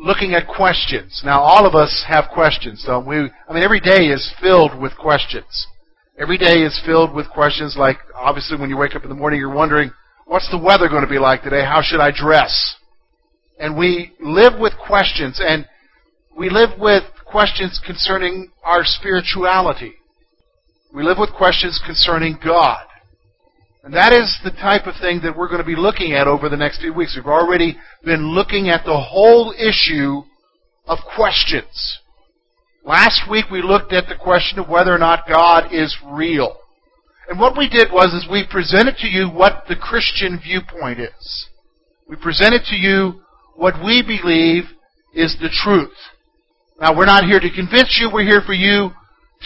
looking at questions. Now, all of us have questions, don't we? I mean, every day is filled with questions. Every day is filled with questions like, obviously, when you wake up in the morning, you're wondering, what's the weather going to be like today? How should I dress? And we live with questions, and we live with questions concerning our spirituality. We live with questions concerning God. And that is the type of thing that we're going to be looking at over the next few weeks. We've already been looking at the whole issue of questions. Last week we looked at the question of whether or not God is real. And what we did was is we presented to you what the Christian viewpoint is. We presented to you what we believe is the truth. Now we're not here to convince you, we're here for you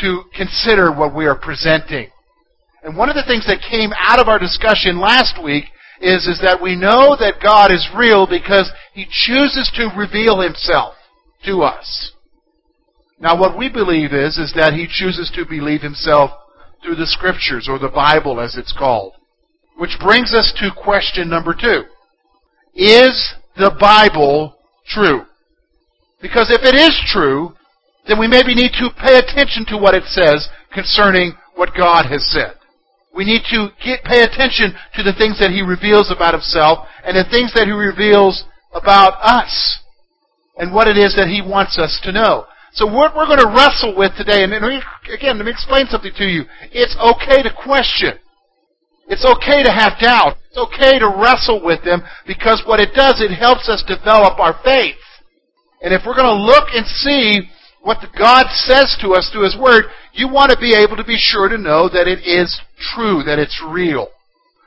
to consider what we are presenting. And one of the things that came out of our discussion last week is, is that we know that God is real because He chooses to reveal Himself to us. Now what we believe is, is that He chooses to believe Himself through the Scriptures, or the Bible as it's called. Which brings us to question number two. Is the Bible true? Because if it is true, then we maybe need to pay attention to what it says concerning what God has said. We need to get, pay attention to the things that He reveals about Himself and the things that He reveals about us and what it is that He wants us to know. So what we're going to wrestle with today, and again, let me explain something to you. It's okay to question. It's okay to have doubt. It's okay to wrestle with them because what it does, it helps us develop our faith. And if we're going to look and see what God says to us through His Word, you want to be able to be sure to know that it is true, that it's real.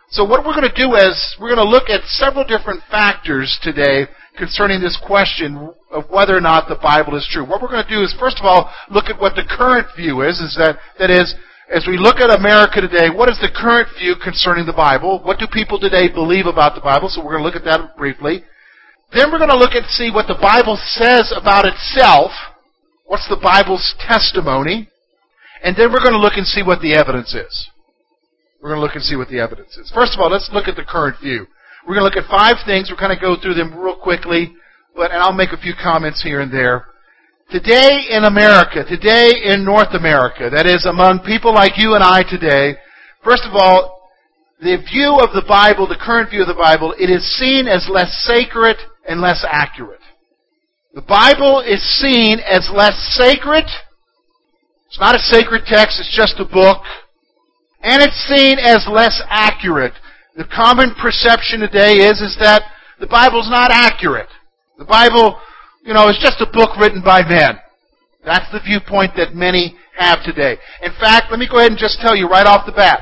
So what we're going to do is we're going to look at several different factors today concerning this question of whether or not the Bible is true. What we're going to do is first of all look at what the current view is, is that that is as we look at America today, what is the current view concerning the Bible? What do people today believe about the Bible? So we're going to look at that briefly. Then we're going to look and see what the Bible says about itself What's the Bible's testimony? And then we're going to look and see what the evidence is. We're going to look and see what the evidence is. First of all, let's look at the current view. We're going to look at five things. We're going to go through them real quickly, but and I'll make a few comments here and there. Today in America, today in North America, that is among people like you and I today, first of all, the view of the Bible, the current view of the Bible, it is seen as less sacred and less accurate. The Bible is seen as less sacred. It's not a sacred text, it's just a book. And it's seen as less accurate. The common perception today is, is that the Bible's not accurate. The Bible, you know, is just a book written by men. That's the viewpoint that many have today. In fact, let me go ahead and just tell you right off the bat.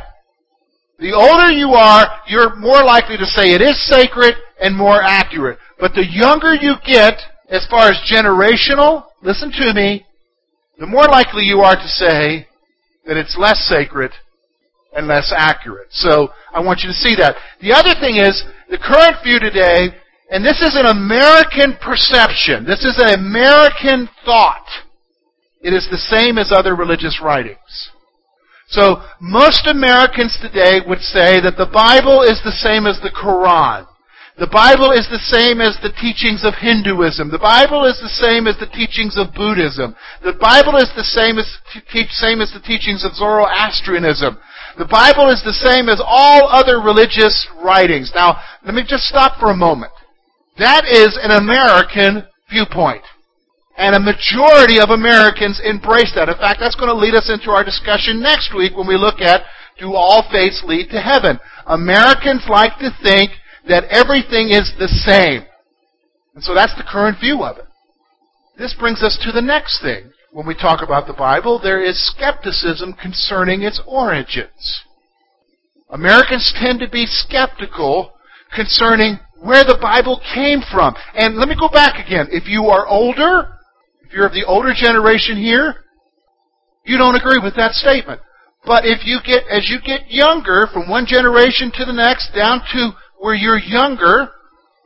The older you are, you're more likely to say it is sacred and more accurate. But the younger you get, as far as generational, listen to me, the more likely you are to say that it's less sacred and less accurate. So I want you to see that. The other thing is, the current view today, and this is an American perception, this is an American thought. It is the same as other religious writings. So most Americans today would say that the Bible is the same as the Quran. The Bible is the same as the teachings of Hinduism. The Bible is the same as the teachings of Buddhism. The Bible is the same as, same as the teachings of Zoroastrianism. The Bible is the same as all other religious writings. Now, let me just stop for a moment. That is an American viewpoint. And a majority of Americans embrace that. In fact, that's going to lead us into our discussion next week when we look at do all faiths lead to heaven? Americans like to think that everything is the same. And so that's the current view of it. This brings us to the next thing. When we talk about the Bible, there is skepticism concerning its origins. Americans tend to be skeptical concerning where the Bible came from. And let me go back again. If you are older, if you're of the older generation here, you don't agree with that statement. But if you get, as you get younger, from one generation to the next, down to where you're younger,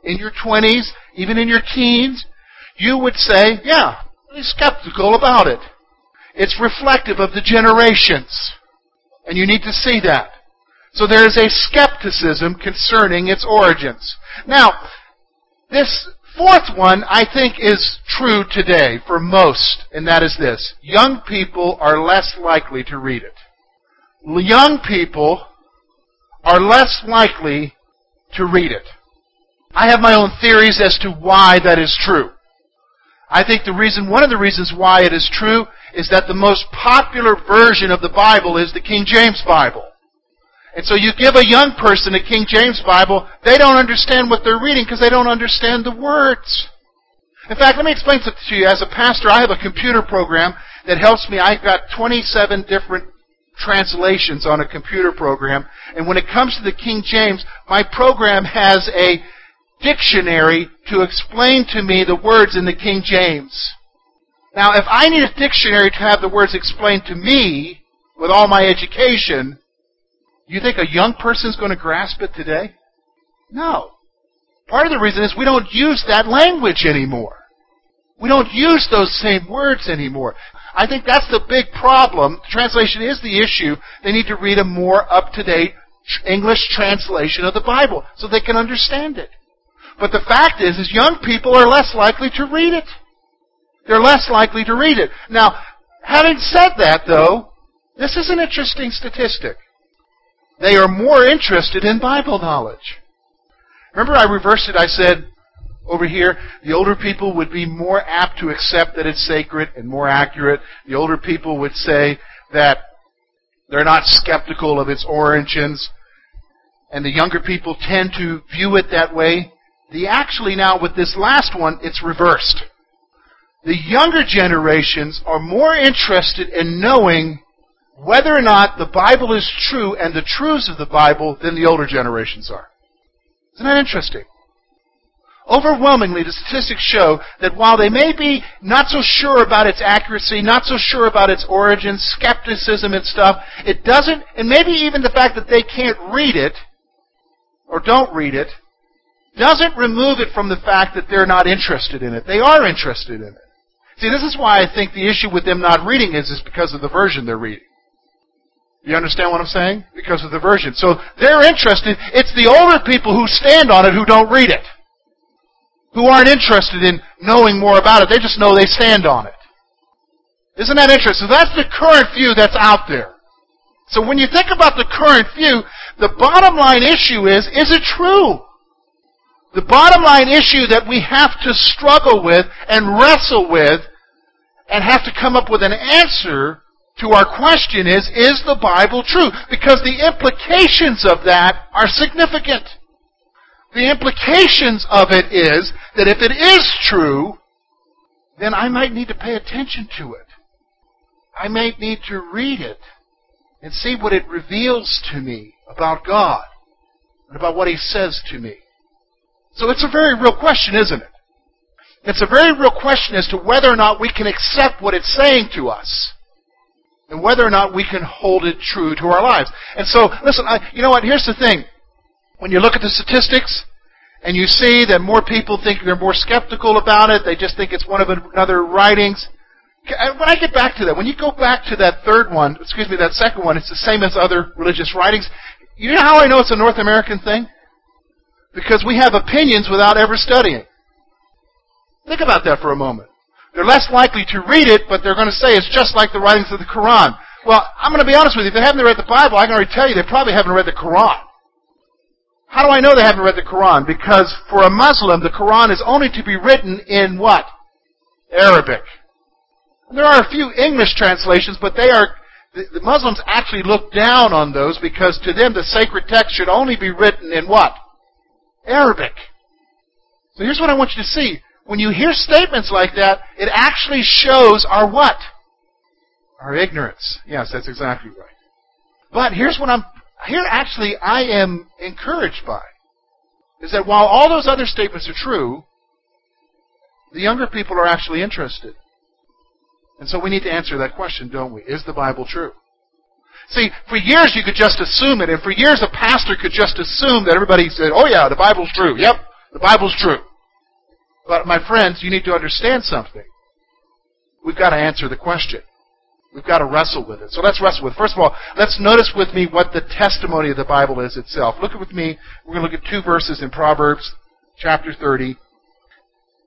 in your 20s, even in your teens, you would say, yeah, skeptical about it. It's reflective of the generations. And you need to see that. So there is a skepticism concerning its origins. Now, this fourth one I think is true today for most, and that is this. Young people are less likely to read it. Young people are less likely to read it. I have my own theories as to why that is true. I think the reason, one of the reasons why it is true is that the most popular version of the Bible is the King James Bible. And so you give a young person a King James Bible, they don't understand what they're reading because they don't understand the words. In fact, let me explain something to you. As a pastor, I have a computer program that helps me. I've got 27 different translations on a computer program. And when it comes to the King James, my program has a dictionary to explain to me the words in the King James. Now, if I need a dictionary to have the words explained to me with all my education, you think a young person is going to grasp it today? No. Part of the reason is we don't use that language anymore. We don't use those same words anymore. I think that's the big problem. Translation is the issue. They need to read a more up-to-date English translation of the Bible so they can understand it. But the fact is, is young people are less likely to read it. They're less likely to read it. Now, having said that, though, this is an interesting statistic. They are more interested in Bible knowledge. Remember, I reversed it. I said over here, the older people would be more apt to accept that it's sacred and more accurate. The older people would say that they're not skeptical of its origins. And the younger people tend to view it that way. The actually now with this last one, it's reversed. The younger generations are more interested in knowing whether or not the Bible is true and the truths of the Bible than the older generations are. Isn't that interesting? Overwhelmingly, the statistics show that while they may be not so sure about its accuracy, not so sure about its origins, skepticism and stuff, it doesn't, and maybe even the fact that they can't read it, or don't read it, doesn't remove it from the fact that they're not interested in it. They are interested in it. See, this is why I think the issue with them not reading is, is because of the version they're reading. You understand what I'm saying? Because of the version. So they're interested. It's the older people who stand on it who don't read it. Who aren't interested in knowing more about it. They just know they stand on it. Isn't that interesting? So that's the current view that's out there. So when you think about the current view, the bottom line issue is, is it true? The bottom line issue that we have to struggle with and wrestle with and have to come up with an answer to our question is, is the Bible true? Because the implications of that are significant. The implications of it is that if it is true, then I might need to pay attention to it. I might need to read it and see what it reveals to me about God and about what He says to me. So it's a very real question, isn't it? It's a very real question as to whether or not we can accept what it's saying to us. And whether or not we can hold it true to our lives. And so, listen, I, you know what? Here's the thing. When you look at the statistics, and you see that more people think they're more skeptical about it, they just think it's one of another writings. When I get back to that, when you go back to that third one, excuse me, that second one, it's the same as other religious writings. You know how I know it's a North American thing? Because we have opinions without ever studying. Think about that for a moment. They're less likely to read it, but they're going to say it's just like the writings of the Quran. Well, I'm going to be honest with you. If they haven't read the Bible, I can already tell you they probably haven't read the Quran. How do I know they haven't read the Quran? Because for a Muslim, the Quran is only to be written in what? Arabic. There are a few English translations, but they are the, Muslims actually look down on those because to them the sacred text should only be written in what? Arabic. So here's what I want you to see. When you hear statements like that, it actually shows our what? Our ignorance. Yes, that's exactly right. But here's what I'm, here actually I am encouraged by. Is that while all those other statements are true, the younger people are actually interested. And so we need to answer that question, don't we? Is the Bible true? See, for years you could just assume it, and for years a pastor could just assume that everybody said, oh yeah, the Bible's true. Yep, the Bible's true. But my friends, you need to understand something. We've got to answer the question. We've got to wrestle with it. So let's wrestle with it. First of all, let's notice with me what the testimony of the Bible is itself. Look at with me. We're going to look at two verses in Proverbs chapter 30.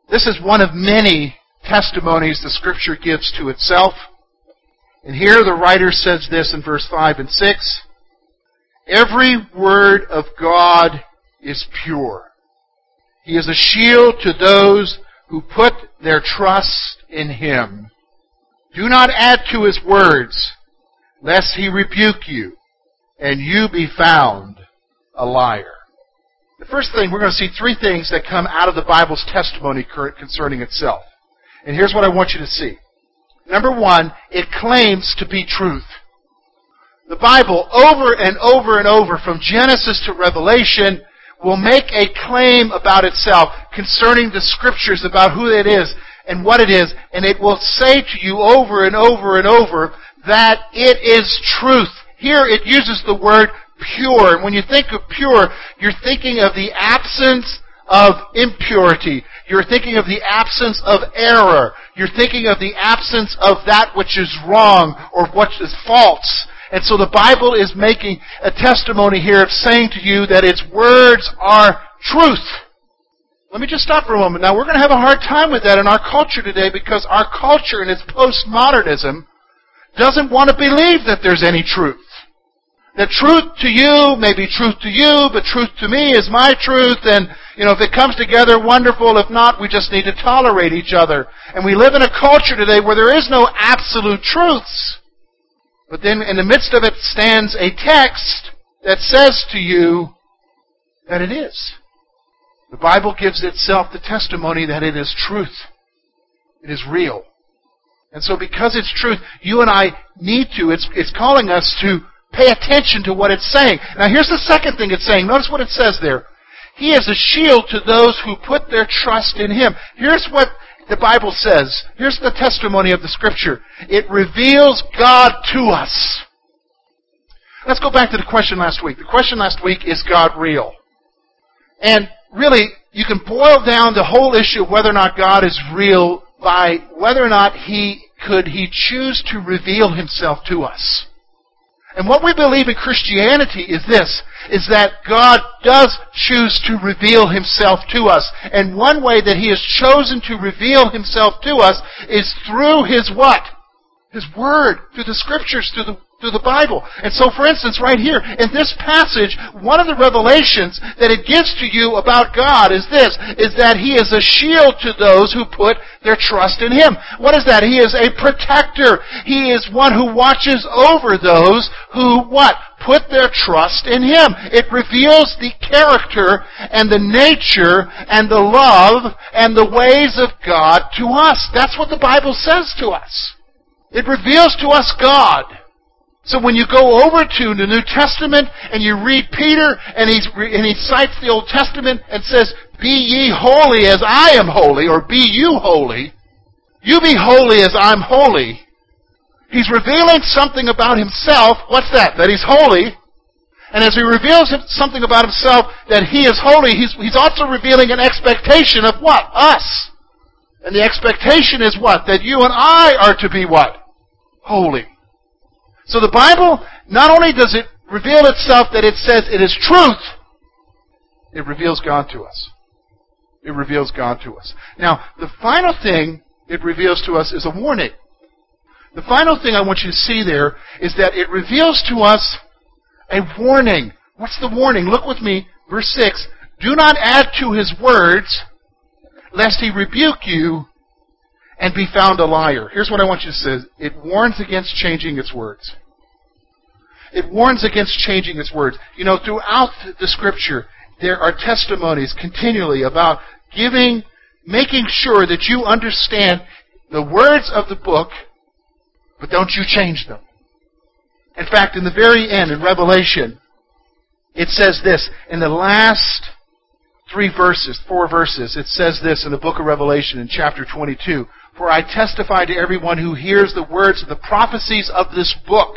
This is one of many testimonies the Scripture gives to itself. And here the writer says this in verse 5 and 6. Every word of God is pure. He is a shield to those who put their trust in Him. Do not add to His words, lest He rebuke you, and you be found a liar. The first thing, we're going to see three things that come out of the Bible's testimony concerning itself. And here's what I want you to see. Number one, it claims to be truth. The Bible, over and over and over, from Genesis to Revelation, will make a claim about itself concerning the Scriptures about who it is and what it is, and it will say to you over and over and over that it is truth. Here it uses the word pure. And when you think of pure, you're thinking of the absence of impurity. You're thinking of the absence of error. You're thinking of the absence of that which is wrong or what is false. And so the Bible is making a testimony here of saying to you that its words are truth. Let me just stop for a moment. Now we're going to have a hard time with that in our culture today because our culture in its postmodernism doesn't want to believe that there's any truth. That truth to you may be truth to you, but truth to me is my truth, and, you know, if it comes together, wonderful. If not, we just need to tolerate each other. And we live in a culture today where there is no absolute truths. But then in the midst of it stands a text that says to you that it is. The Bible gives itself the testimony that it is truth. It is real. And so because it's truth, you and I need to, it's, it's calling us to Pay attention to what it's saying. Now here's the second thing it's saying. Notice what it says there. He is a shield to those who put their trust in Him. Here's what the Bible says. Here's the testimony of the Scripture. It reveals God to us. Let's go back to the question last week. The question last week is God real? And really, you can boil down the whole issue of whether or not God is real by whether or not He could He choose to reveal Himself to us. And what we believe in Christianity is this, is that God does choose to reveal Himself to us. And one way that He has chosen to reveal Himself to us is through His what? His Word, through the Scriptures, through the through the Bible. And so, for instance, right here, in this passage, one of the revelations that it gives to you about God is this, is that He is a shield to those who put their trust in Him. What is that? He is a protector. He is one who watches over those who, what? Put their trust in Him. It reveals the character and the nature and the love and the ways of God to us. That's what the Bible says to us. It reveals to us God. So when you go over to the New Testament and you read Peter and, he's, and he cites the Old Testament and says, Be ye holy as I am holy, or be you holy, you be holy as I'm holy. He's revealing something about himself. What's that? That he's holy. And as he reveals something about himself that he is holy, he's, he's also revealing an expectation of what? Us. And the expectation is what? That you and I are to be what? Holy. So the Bible, not only does it reveal itself that it says it is truth, it reveals God to us. It reveals God to us. Now, the final thing it reveals to us is a warning. The final thing I want you to see there is that it reveals to us a warning. What's the warning? Look with me, verse 6. Do not add to his words, lest he rebuke you and be found a liar. Here's what I want you to say. It warns against changing its words. It warns against changing its words. You know, throughout the scripture, there are testimonies continually about giving, making sure that you understand the words of the book, but don't you change them. In fact, in the very end, in Revelation, it says this, in the last three verses, four verses, it says this in the book of Revelation in chapter 22. For I testify to everyone who hears the words of the prophecies of this book.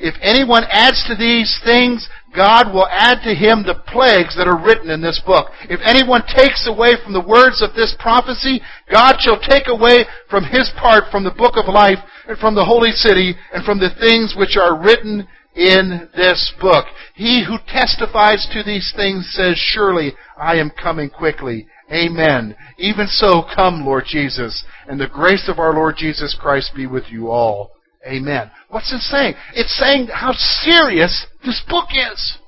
If anyone adds to these things, God will add to him the plagues that are written in this book. If anyone takes away from the words of this prophecy, God shall take away from his part from the book of life and from the holy city and from the things which are written in this book. He who testifies to these things says, Surely I am coming quickly. Amen. Even so, come, Lord Jesus, and the grace of our Lord Jesus Christ be with you all. Amen. What's it saying? It's saying how serious this book is.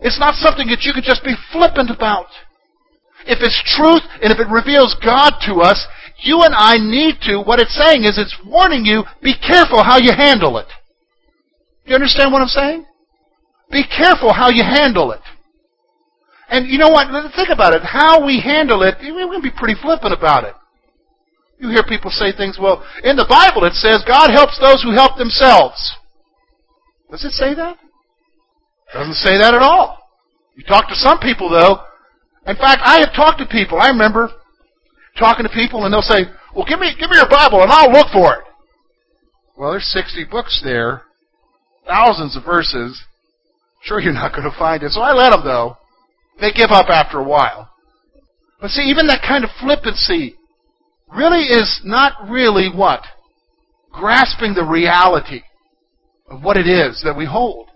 It's not something that you can just be flippant about. If it's truth and if it reveals God to us, you and I need to, what it's saying is it's warning you, be careful how you handle it. You understand what I'm saying? Be careful how you handle it. And you know what? Think about it. How we handle it, we're going to be pretty flippant about it. You hear people say things, well, in the Bible it says God helps those who help themselves. Does it say that? It doesn't say that at all. You talk to some people though. In fact, I have talked to people. I remember talking to people and they'll say, well, give me, give me your Bible and I'll look for it. Well, there's 60 books there, thousands of verses. Sure, you're not going to find it. So I let them though. They give up after a while. But see, even that kind of flippancy really is not really what? Grasping the reality of what it is that we hold.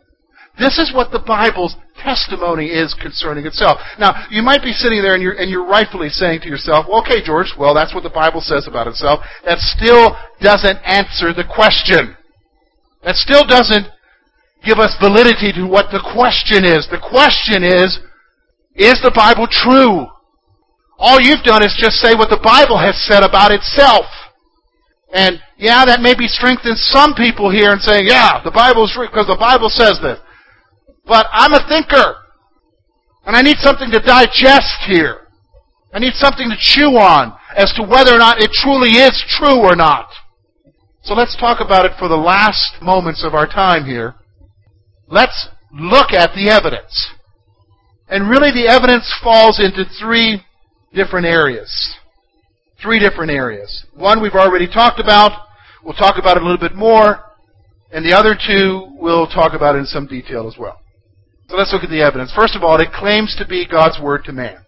This is what the Bible's testimony is concerning itself. Now, you might be sitting there and you're, and you're rightfully saying to yourself, well, okay, George, well, that's what the Bible says about itself. That still doesn't answer the question. That still doesn't give us validity to what the question is. The question is, is the Bible true? All you've done is just say what the Bible has said about itself. And yeah, that maybe strengthens some people here in saying, yeah, the Bible's true because the Bible says this. But I'm a thinker. And I need something to digest here. I need something to chew on as to whether or not it truly is true or not. So let's talk about it for the last moments of our time here. Let's look at the evidence. And really the evidence falls into three different areas. Three different areas. One we've already talked about. We'll talk about it a little bit more. And the other two we'll talk about in some detail as well. So let's look at the evidence. First of all, it claims to be God's Word to man.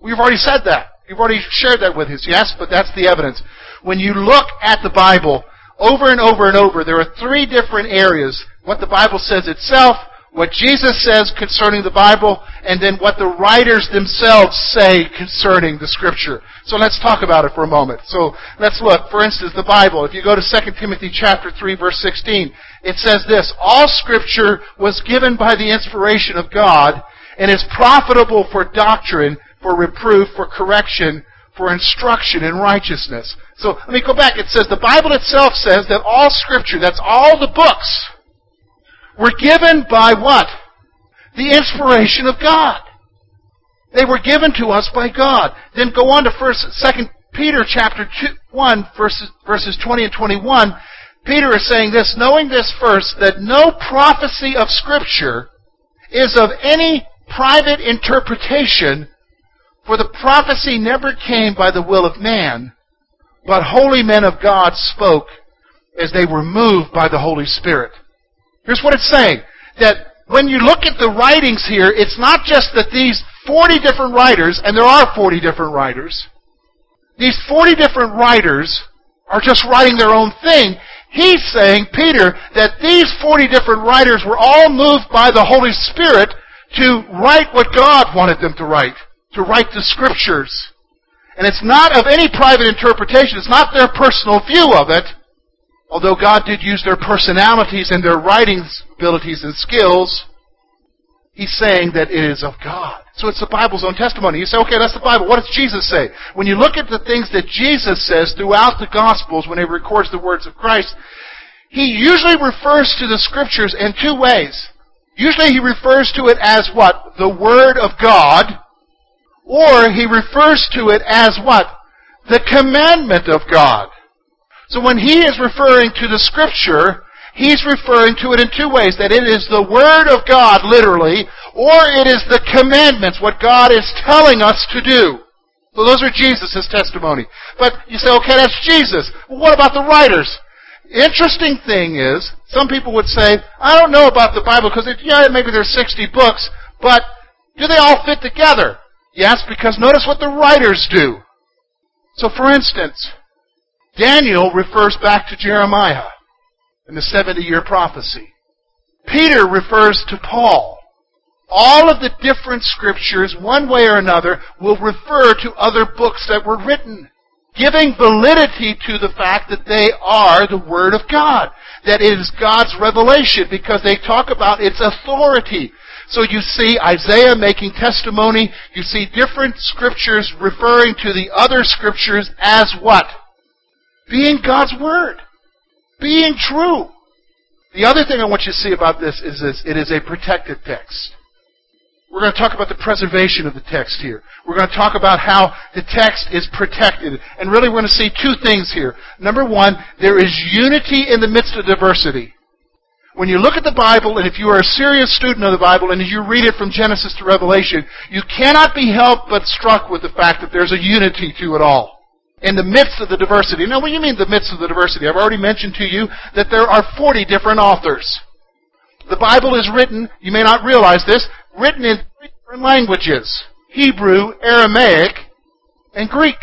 We've already said that. We've already shared that with us. Yes, but that's the evidence. When you look at the Bible, over and over and over, there are three different areas. What the Bible says itself, what Jesus says concerning the Bible, and then what the writers themselves say concerning the Scripture. So let's talk about it for a moment. So let's look. For instance, the Bible. If you go to 2 Timothy chapter 3 verse 16, it says this, All Scripture was given by the inspiration of God and is profitable for doctrine, for reproof, for correction, for instruction in righteousness. So let me go back. It says the Bible itself says that all Scripture, that's all the books, were given by what? The inspiration of God. They were given to us by God. Then go on to first, second Peter chapter two, 1 verses, verses 20 and 21. Peter is saying this, knowing this first, that no prophecy of scripture is of any private interpretation, for the prophecy never came by the will of man, but holy men of God spoke as they were moved by the Holy Spirit. Here's what it's saying. That when you look at the writings here, it's not just that these 40 different writers, and there are 40 different writers, these 40 different writers are just writing their own thing. He's saying, Peter, that these 40 different writers were all moved by the Holy Spirit to write what God wanted them to write, to write the scriptures. And it's not of any private interpretation. It's not their personal view of it. Although God did use their personalities and their writing abilities and skills, He's saying that it is of God. So it's the Bible's own testimony. You say, okay, that's the Bible. What does Jesus say? When you look at the things that Jesus says throughout the Gospels when he records the words of Christ, he usually refers to the Scriptures in two ways. Usually he refers to it as what? The Word of God. Or he refers to it as what? The commandment of God. So when he is referring to the scripture, he's referring to it in two ways. That it is the Word of God, literally, or it is the commandments, what God is telling us to do. So those are Jesus' testimony. But you say, okay, that's Jesus. Well, what about the writers? Interesting thing is, some people would say, I don't know about the Bible because yeah, maybe there's 60 books, but do they all fit together? Yes, because notice what the writers do. So for instance, Daniel refers back to Jeremiah in the 70 year prophecy. Peter refers to Paul. All of the different scriptures, one way or another, will refer to other books that were written, giving validity to the fact that they are the Word of God, that it is God's revelation, because they talk about its authority. So you see Isaiah making testimony, you see different scriptures referring to the other scriptures as what? Being God's Word. Being true. The other thing I want you to see about this is this. It is a protected text. We're going to talk about the preservation of the text here. We're going to talk about how the text is protected. And really we're going to see two things here. Number one, there is unity in the midst of diversity. When you look at the Bible, and if you are a serious student of the Bible, and as you read it from Genesis to Revelation, you cannot be helped but struck with the fact that there's a unity to it all. In the midst of the diversity. Now, what do you mean the midst of the diversity? I've already mentioned to you that there are 40 different authors. The Bible is written, you may not realize this, written in three different languages Hebrew, Aramaic, and Greek.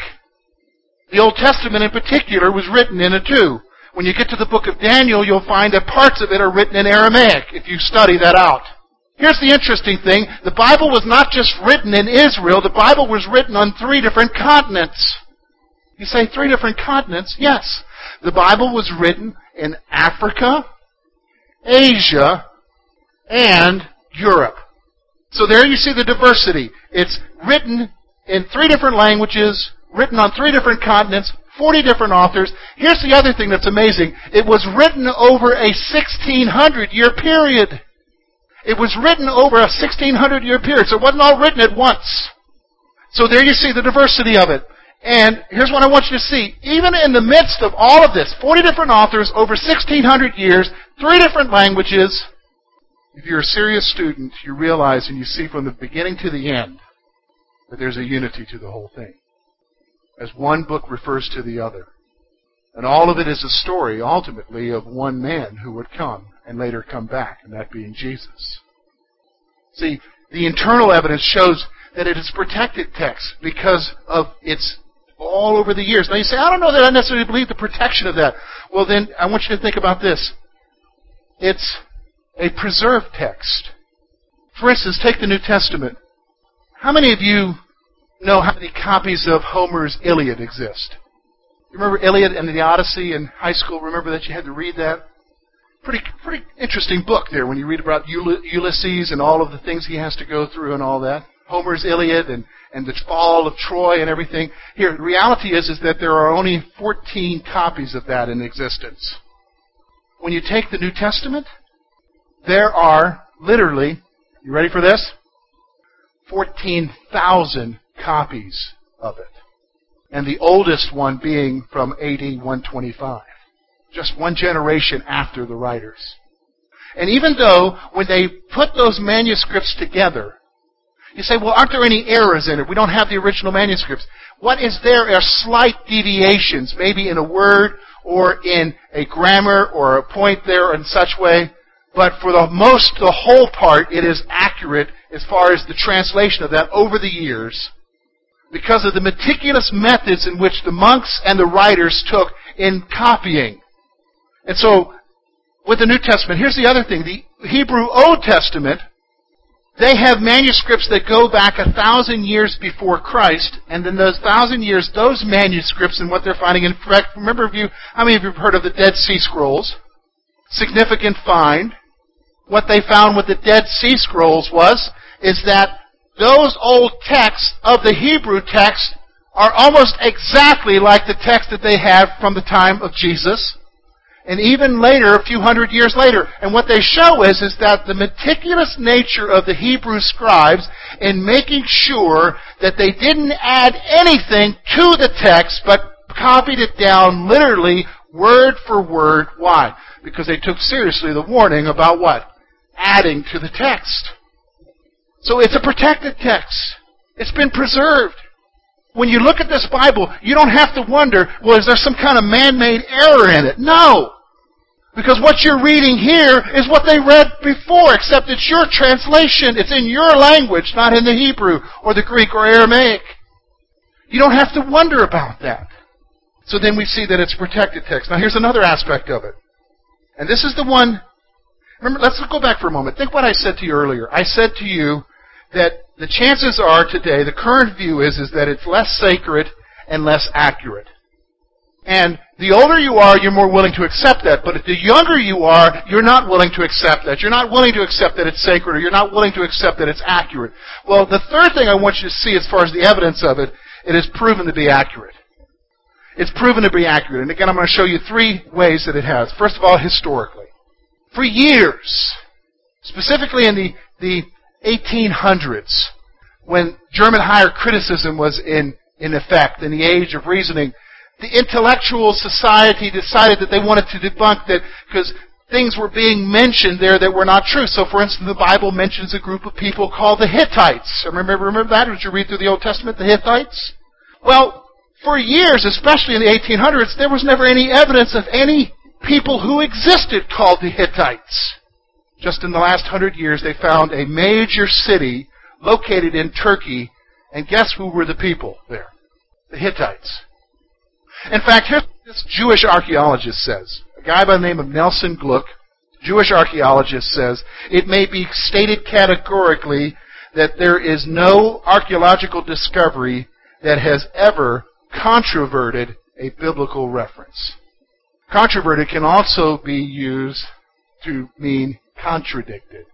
The Old Testament in particular was written in a two. When you get to the book of Daniel, you'll find that parts of it are written in Aramaic, if you study that out. Here's the interesting thing. The Bible was not just written in Israel, the Bible was written on three different continents. You say three different continents? Yes. The Bible was written in Africa, Asia, and Europe. So there you see the diversity. It's written in three different languages, written on three different continents, 40 different authors. Here's the other thing that's amazing. It was written over a 1600 year period. It was written over a 1600 year period, so it wasn't all written at once. So there you see the diversity of it. And here's what I want you to see. Even in the midst of all of this, 40 different authors, over 1600 years, three different languages, if you're a serious student, you realize and you see from the beginning to the end that there's a unity to the whole thing. As one book refers to the other. And all of it is a story, ultimately, of one man who would come and later come back, and that being Jesus. See, the internal evidence shows that it is protected text because of its all over the years. Now you say, I don't know that I necessarily believe the protection of that. Well then, I want you to think about this. It's a preserved text. For instance, take the New Testament. How many of you know how many copies of Homer's Iliad exist? You remember Iliad and the Odyssey in high school? Remember that you had to read that? Pretty, pretty interesting book there when you read about Ulysses and all of the things he has to go through and all that. Homer's Iliad and, and the fall of Troy and everything. Here, the reality is, is that there are only 14 copies of that in existence. When you take the New Testament, there are literally, you ready for this? 14,000 copies of it. And the oldest one being from AD 125. Just one generation after the writers. And even though when they put those manuscripts together, you say, well, aren't there any errors in it? We don't have the original manuscripts. What is there are slight deviations, maybe in a word or in a grammar or a point there in such way but for the most, the whole part, it is accurate as far as the translation of that over the years because of the meticulous methods in which the monks and the writers took in copying. And so, with the New Testament, here's the other thing. The Hebrew Old Testament, they have manuscripts that go back a thousand years before Christ, and then those thousand years, those manuscripts and what they're finding, in fact, remember if you, how many of you have heard of the Dead Sea Scrolls? Significant find what they found with the Dead Sea Scrolls was, is that those old texts of the Hebrew text are almost exactly like the text that they have from the time of Jesus. And even later, a few hundred years later. And what they show is, is that the meticulous nature of the Hebrew scribes in making sure that they didn't add anything to the text, but copied it down literally word for word. Why? Because they took seriously the warning about what? adding to the text. So it's a protected text. It's been preserved. When you look at this Bible, you don't have to wonder, well, is there some kind of man-made error in it? No! Because what you're reading here is what they read before, except it's your translation. It's in your language, not in the Hebrew or the Greek or Aramaic. You don't have to wonder about that. So then we see that it's protected text. Now here's another aspect of it. And this is the one, remember, let's go back for a moment. Think what I said to you earlier. I said to you that the chances are today, the current view is, is that it's less sacred and less accurate. And the older you are, you're more willing to accept that. But the younger you are, you're not willing to accept that. You're not willing to accept that it's sacred, or you're not willing to accept that it's accurate. Well, the third thing I want you to see as far as the evidence of it, it is proven to be accurate. It's proven to be accurate. And again, I'm going to show you three ways that it has. First of all, historically. For years, specifically in the, the 1800s, when German higher criticism was in, in effect, in the age of reasoning, the intellectual society decided that they wanted to debunk that because things were being mentioned there that were not true. So, for instance, the Bible mentions a group of people called the Hittites. Remember, remember that? Did you read through the Old Testament, the Hittites? Well, for years, especially in the 1800s, there was never any evidence of any people who existed called the Hittites. Just in the last hundred years, they found a major city located in Turkey, and guess who were the people there? The Hittites. In fact, here's what this Jewish archaeologist says. A guy by the name of Nelson Glueck, Jewish archaeologist, says it may be stated categorically that there is no archaeological discovery that has ever controverted a biblical reference. Controverted can also be used to mean contradicted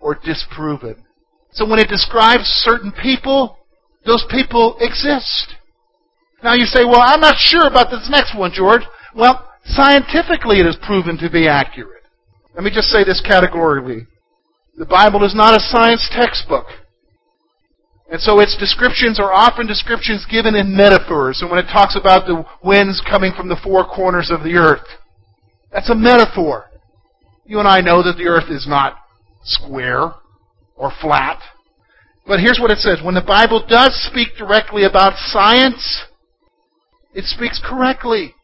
or disproven. So when it describes certain people, those people exist. Now you say, well, I'm not sure about this next one, George. Well, scientifically it is proven to be accurate. Let me just say this categorically. The Bible is not a science textbook. And so its descriptions are often descriptions given in metaphors. And when it talks about the winds coming from the four corners of the earth, that's a metaphor. You and I know that the earth is not square or flat. But here's what it says. When the Bible does speak directly about science, it speaks correctly.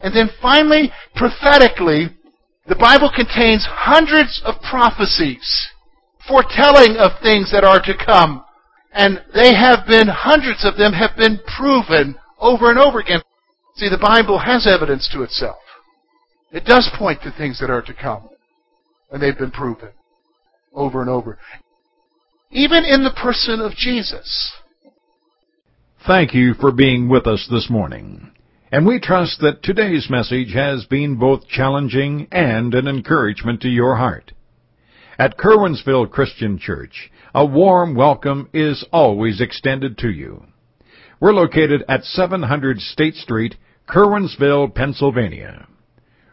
And then finally, prophetically, the Bible contains hundreds of prophecies foretelling of things that are to come. And they have been, hundreds of them have been proven over and over again. See, the Bible has evidence to itself. It does point to things that are to come. And they've been proven over and over. Even in the person of Jesus. Thank you for being with us this morning. And we trust that today's message has been both challenging and an encouragement to your heart. At Curwensville Christian Church, a warm welcome is always extended to you. We're located at 700 State Street, Curwensville, Pennsylvania.